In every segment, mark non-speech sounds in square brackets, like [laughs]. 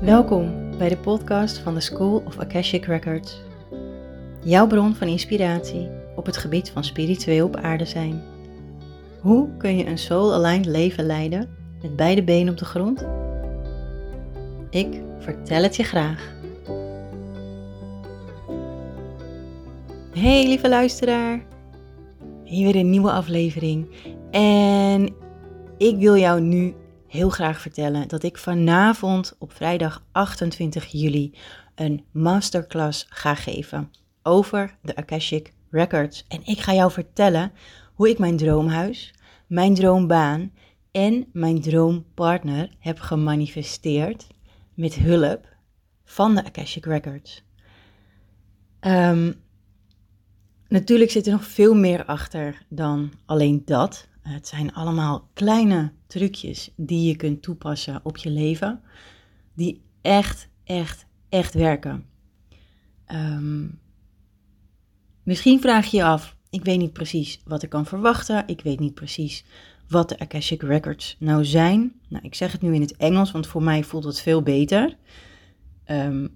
Welkom bij de podcast van de School of Akashic Records. Jouw bron van inspiratie op het gebied van spiritueel op aarde zijn. Hoe kun je een soul-aligned leven leiden met beide benen op de grond? Ik vertel het je graag. Hey lieve luisteraar, hier weer een nieuwe aflevering. En ik wil jou nu heel graag vertellen dat ik vanavond op vrijdag 28 juli een masterclass ga geven over de Akashic Records. En ik ga jou vertellen hoe ik mijn droomhuis, mijn droombaan en mijn droompartner heb gemanifesteerd met hulp van de Akashic Records. Ehm, natuurlijk zit er nog veel meer achter dan alleen dat. Het zijn allemaal kleine trucjes die je kunt toepassen op je leven, die echt, echt, echt werken. Ehm, misschien vraag je je af, ik weet niet precies wat ik kan verwachten, ik weet niet precies wat de Akashic Records nou zijn. Nou, ik zeg het nu in het Engels, want voor mij voelt het veel beter. Ehm,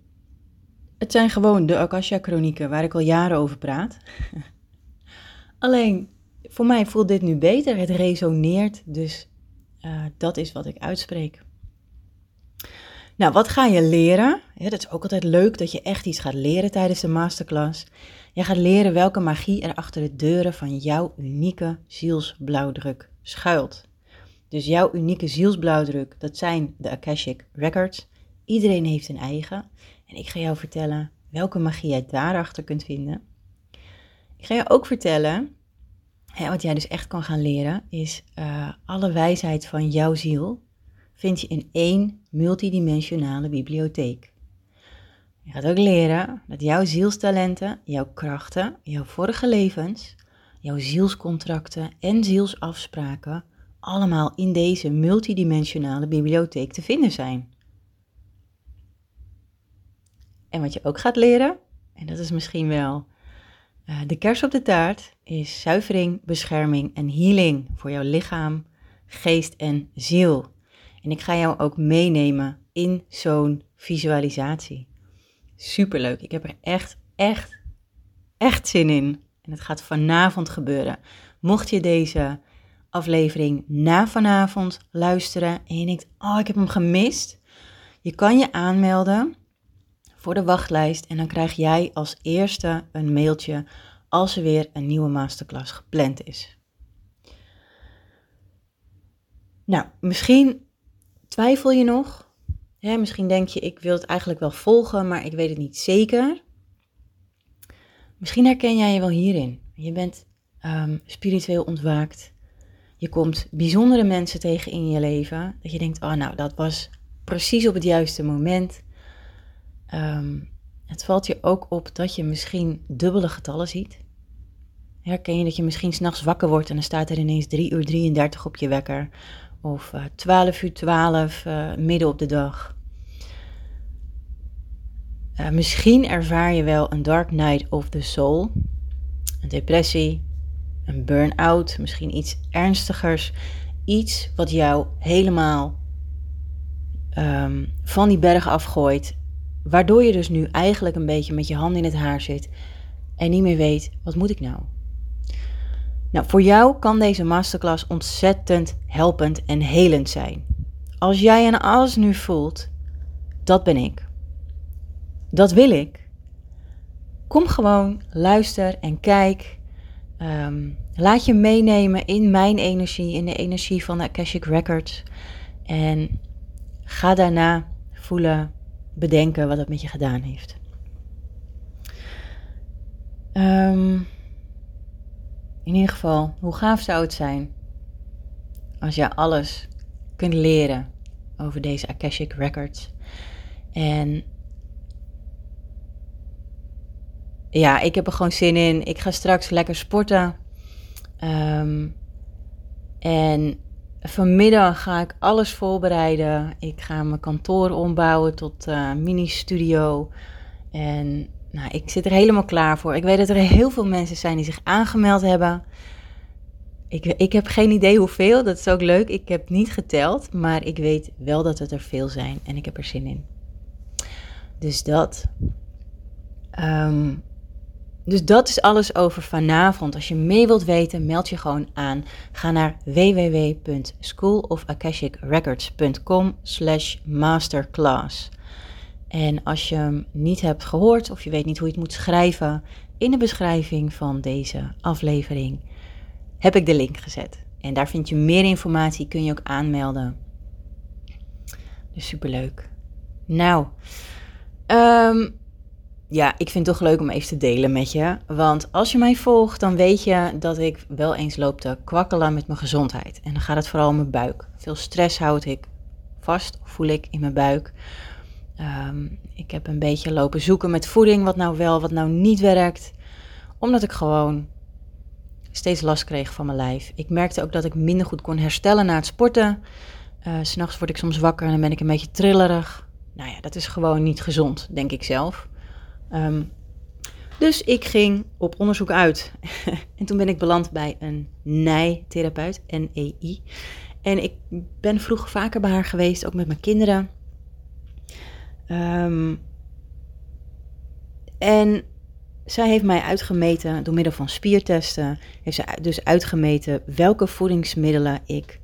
het zijn gewoon de Akasha-chronieken waar ik al jaren over praat. [laughs] Alleen, voor mij voelt dit nu beter. Het resoneert, dus uh, dat is wat ik uitspreek. Nou, wat ga je leren? Ja, dat is ook altijd leuk dat je echt iets gaat leren tijdens de masterclass. Je gaat leren welke magie er achter de deuren van jouw unieke zielsblauwdruk schuilt. Dus jouw unieke zielsblauwdruk, dat zijn de Akashic Records. Iedereen heeft een eigen. En ik ga jou vertellen welke magie jij daarachter kunt vinden. Ik ga je ook vertellen wat jij dus echt kan gaan leren, is uh, alle wijsheid van jouw ziel vind je in één multidimensionale bibliotheek. Je gaat ook leren dat jouw zielstalenten, jouw krachten, jouw vorige levens, jouw zielscontracten en zielsafspraken allemaal in deze multidimensionale bibliotheek te vinden zijn. En wat je ook gaat leren, en dat is misschien wel uh, de kers op de taart, is zuivering, bescherming en healing voor jouw lichaam, geest en ziel. En ik ga jou ook meenemen in zo'n visualisatie. Superleuk. Ik heb er echt, echt, echt zin in. En het gaat vanavond gebeuren. Mocht je deze aflevering na vanavond luisteren en je denkt, oh, ik heb hem gemist. Je kan je aanmelden voor de wachtlijst en dan krijg jij als eerste een mailtje als er weer een nieuwe masterclass gepland is. Nou, misschien twijfel je nog. Hè, misschien denk je, ik wil het eigenlijk wel volgen, maar ik weet het niet zeker. Misschien herken jij je wel hierin. Je bent um, spiritueel ontwaakt. Je komt bijzondere mensen tegen in je leven. Dat je denkt, oh nou, dat was precies op het juiste moment. Um, het valt je ook op dat je misschien dubbele getallen ziet. Herken je dat je misschien s'nachts wakker wordt en dan staat er ineens 3 uur 33 op je wekker. Of uh, 12 uur 12 uh, midden op de dag. Uh, misschien ervaar je wel een dark night of the soul. Een depressie, een burn-out, misschien iets ernstigers. Iets wat jou helemaal um, van die berg afgooit Waardoor je dus nu eigenlijk een beetje met je handen in het haar zit en niet meer weet, wat moet ik nou? Nou, voor jou kan deze masterclass ontzettend helpend en helend zijn. Als jij en alles nu voelt, dat ben ik. Dat wil ik. Kom gewoon, luister en kijk. Um, laat je meenemen in mijn energie, in de energie van de Akashic Records. En ga daarna voelen bedenken wat het met je gedaan heeft. Um, in ieder geval, hoe gaaf zou het zijn als je alles kunt leren over deze Akashic Records. En ja, ik heb er gewoon zin in. Ik ga straks lekker sporten. Um, en Vanmiddag ga ik alles voorbereiden. Ik ga mijn kantoor ombouwen tot uh, mini-studio. En nou, ik zit er helemaal klaar voor. Ik weet dat er heel veel mensen zijn die zich aangemeld hebben. Ik, ik heb geen idee hoeveel, dat is ook leuk. Ik heb niet geteld, maar ik weet wel dat het er veel zijn en ik heb er zin in. Dus dat. Ehm, dus dat is alles over vanavond. Als je mee wilt weten, meld je gewoon aan. Ga naar www.schoolofakashicrecords.com slash masterclass. En als je hem niet hebt gehoord of je weet niet hoe je het moet schrijven, in de beschrijving van deze aflevering heb ik de link gezet. En daar vind je meer informatie, kun je ook aanmelden. Dus superleuk. Nou, um, ja, ik vind het toch leuk om even te delen met je. Want als je mij volgt, dan weet je dat ik wel eens loop te kwakkelen met mijn gezondheid. En dan gaat het vooral om mijn buik. Veel stress houd ik vast, voel ik in mijn buik. Ehm, ik heb een beetje lopen zoeken met voeding, wat nou wel, wat nou niet werkt. Omdat ik gewoon steeds last kreeg van mijn lijf. Ik merkte ook dat ik minder goed kon herstellen na het sporten. Uh, S'nachts word ik soms wakker en dan ben ik een beetje trillerig. Nou ja, dat is gewoon niet gezond, denk ik zelf. Ehm, dus ik ging op onderzoek uit. [laughs] en toen ben ik beland bij een NEI-therapeut, N-E-I. En ik ben vroeger vaker bij haar geweest, ook met mijn kinderen. Ehm, en zij heeft mij uitgemeten door middel van spiertesten. Heeft ze dus uitgemeten welke voedingsmiddelen ik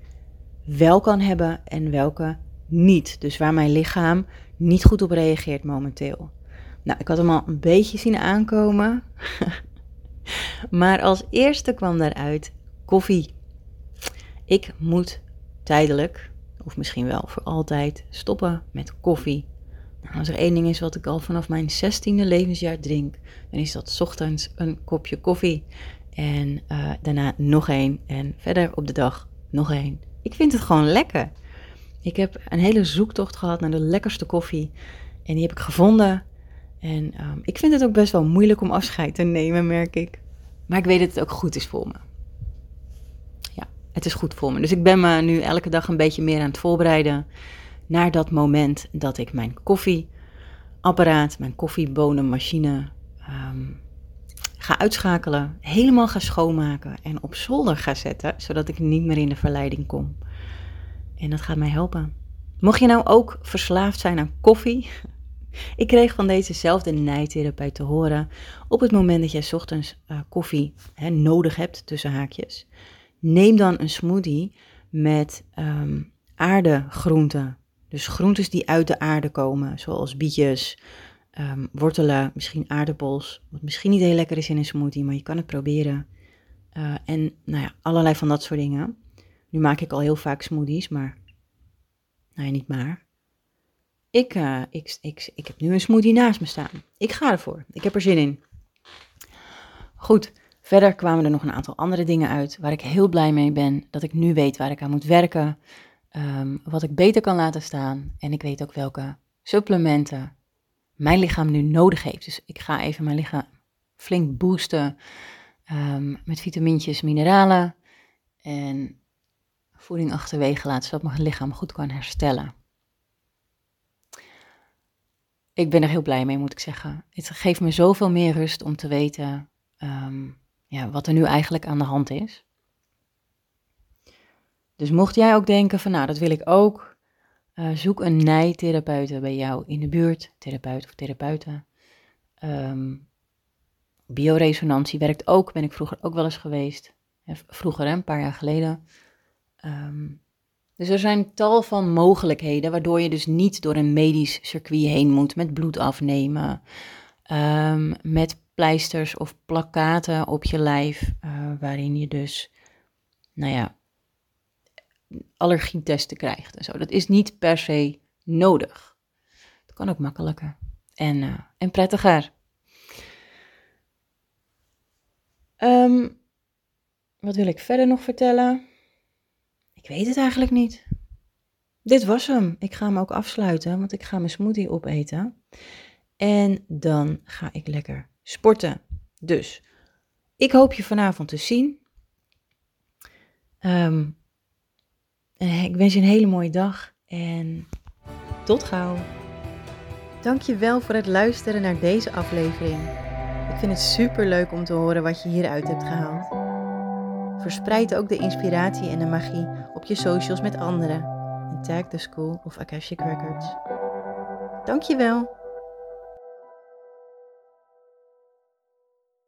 wel kan hebben en welke niet. Dus waar mijn lichaam niet goed op reageert momenteel. Nou, ik had hem al een beetje zien aankomen. [laughs] maar als eerste kwam daaruit koffie. Ik moet tijdelijk, of misschien wel voor altijd, stoppen met koffie. Nou, als er één ding is wat ik al vanaf mijn 16e levensjaar drink, dan is dat ochtends een kopje koffie. En uh, daarna nog één. En verder op de dag nog één. Ik vind het gewoon lekker. Ik heb een hele zoektocht gehad naar de lekkerste koffie. En die heb ik gevonden. En um, ik vind het ook best wel moeilijk om afscheid te nemen, merk ik. Maar ik weet dat het ook goed is voor me. Ja, het is goed voor me. Dus ik ben me nu elke dag een beetje meer aan het voorbereiden naar dat moment dat ik mijn koffieapparaat, mijn koffiebonenmachine um, ga uitschakelen, helemaal ga schoonmaken en op zolder ga zetten, zodat ik niet meer in de verleiding kom. En dat gaat mij helpen. Mocht je nou ook verslaafd zijn aan koffie, ik kreeg van dezezelfde nijtherapeut te horen, op het moment dat jij ochtends uh, koffie hè, nodig hebt, tussen haakjes, neem dan een smoothie met um, aardegroenten. Dus groentes die uit de aarde komen, zoals bietjes, um, wortelen, misschien aardappels, wat misschien niet heel lekker is in een smoothie, maar je kan het proberen. Uh, en nou ja, allerlei van dat soort dingen. Nu maak ik al heel vaak smoothies, maar, nou ja, niet maar. Ik, uh, ik, ik, ik heb nu een smoothie naast me staan. Ik ga ervoor. Ik heb er zin in. Goed, verder kwamen er nog een aantal andere dingen uit waar ik heel blij mee ben. Dat ik nu weet waar ik aan moet werken. Um, wat ik beter kan laten staan. En ik weet ook welke supplementen mijn lichaam nu nodig heeft. Dus ik ga even mijn lichaam flink boosten um, met vitamintjes, mineralen en voeding achterwege laten, zodat mijn lichaam goed kan herstellen ik ben er heel blij mee, moet ik zeggen. Het geeft me zoveel meer rust om te weten um, ja, wat er nu eigenlijk aan de hand is. Dus mocht jij ook denken van nou, dat wil ik ook, uh, zoek een nijtherapeute bij jou in de buurt, therapeut of therapeuten. Um, bioresonantie werkt ook, ben ik vroeger ook wel eens geweest. Vroeger, hè, een paar jaar geleden. Um, dus er zijn tal van mogelijkheden waardoor je dus niet door een medisch circuit heen moet met bloed afnemen, um, met pleisters of plakkaten op je lijf, uh, waarin je dus, nou ja, allergietesten krijgt en zo. Dat is niet per se nodig. Het kan ook makkelijker en, uh, en prettiger. Um, wat wil ik verder nog vertellen? Ik weet het eigenlijk niet. Dit was hem. Ik ga hem ook afsluiten, want ik ga mijn smoothie opeten. En dan ga ik lekker sporten. Dus ik hoop je vanavond te zien. Um, ik wens je een hele mooie dag en tot gauw. Dankjewel voor het luisteren naar deze aflevering. Ik vind het super leuk om te horen wat je hieruit hebt gehaald. Verspreid ook de inspiratie en de magie op je socials met anderen. En tag de School of Akashic Records. Dankjewel.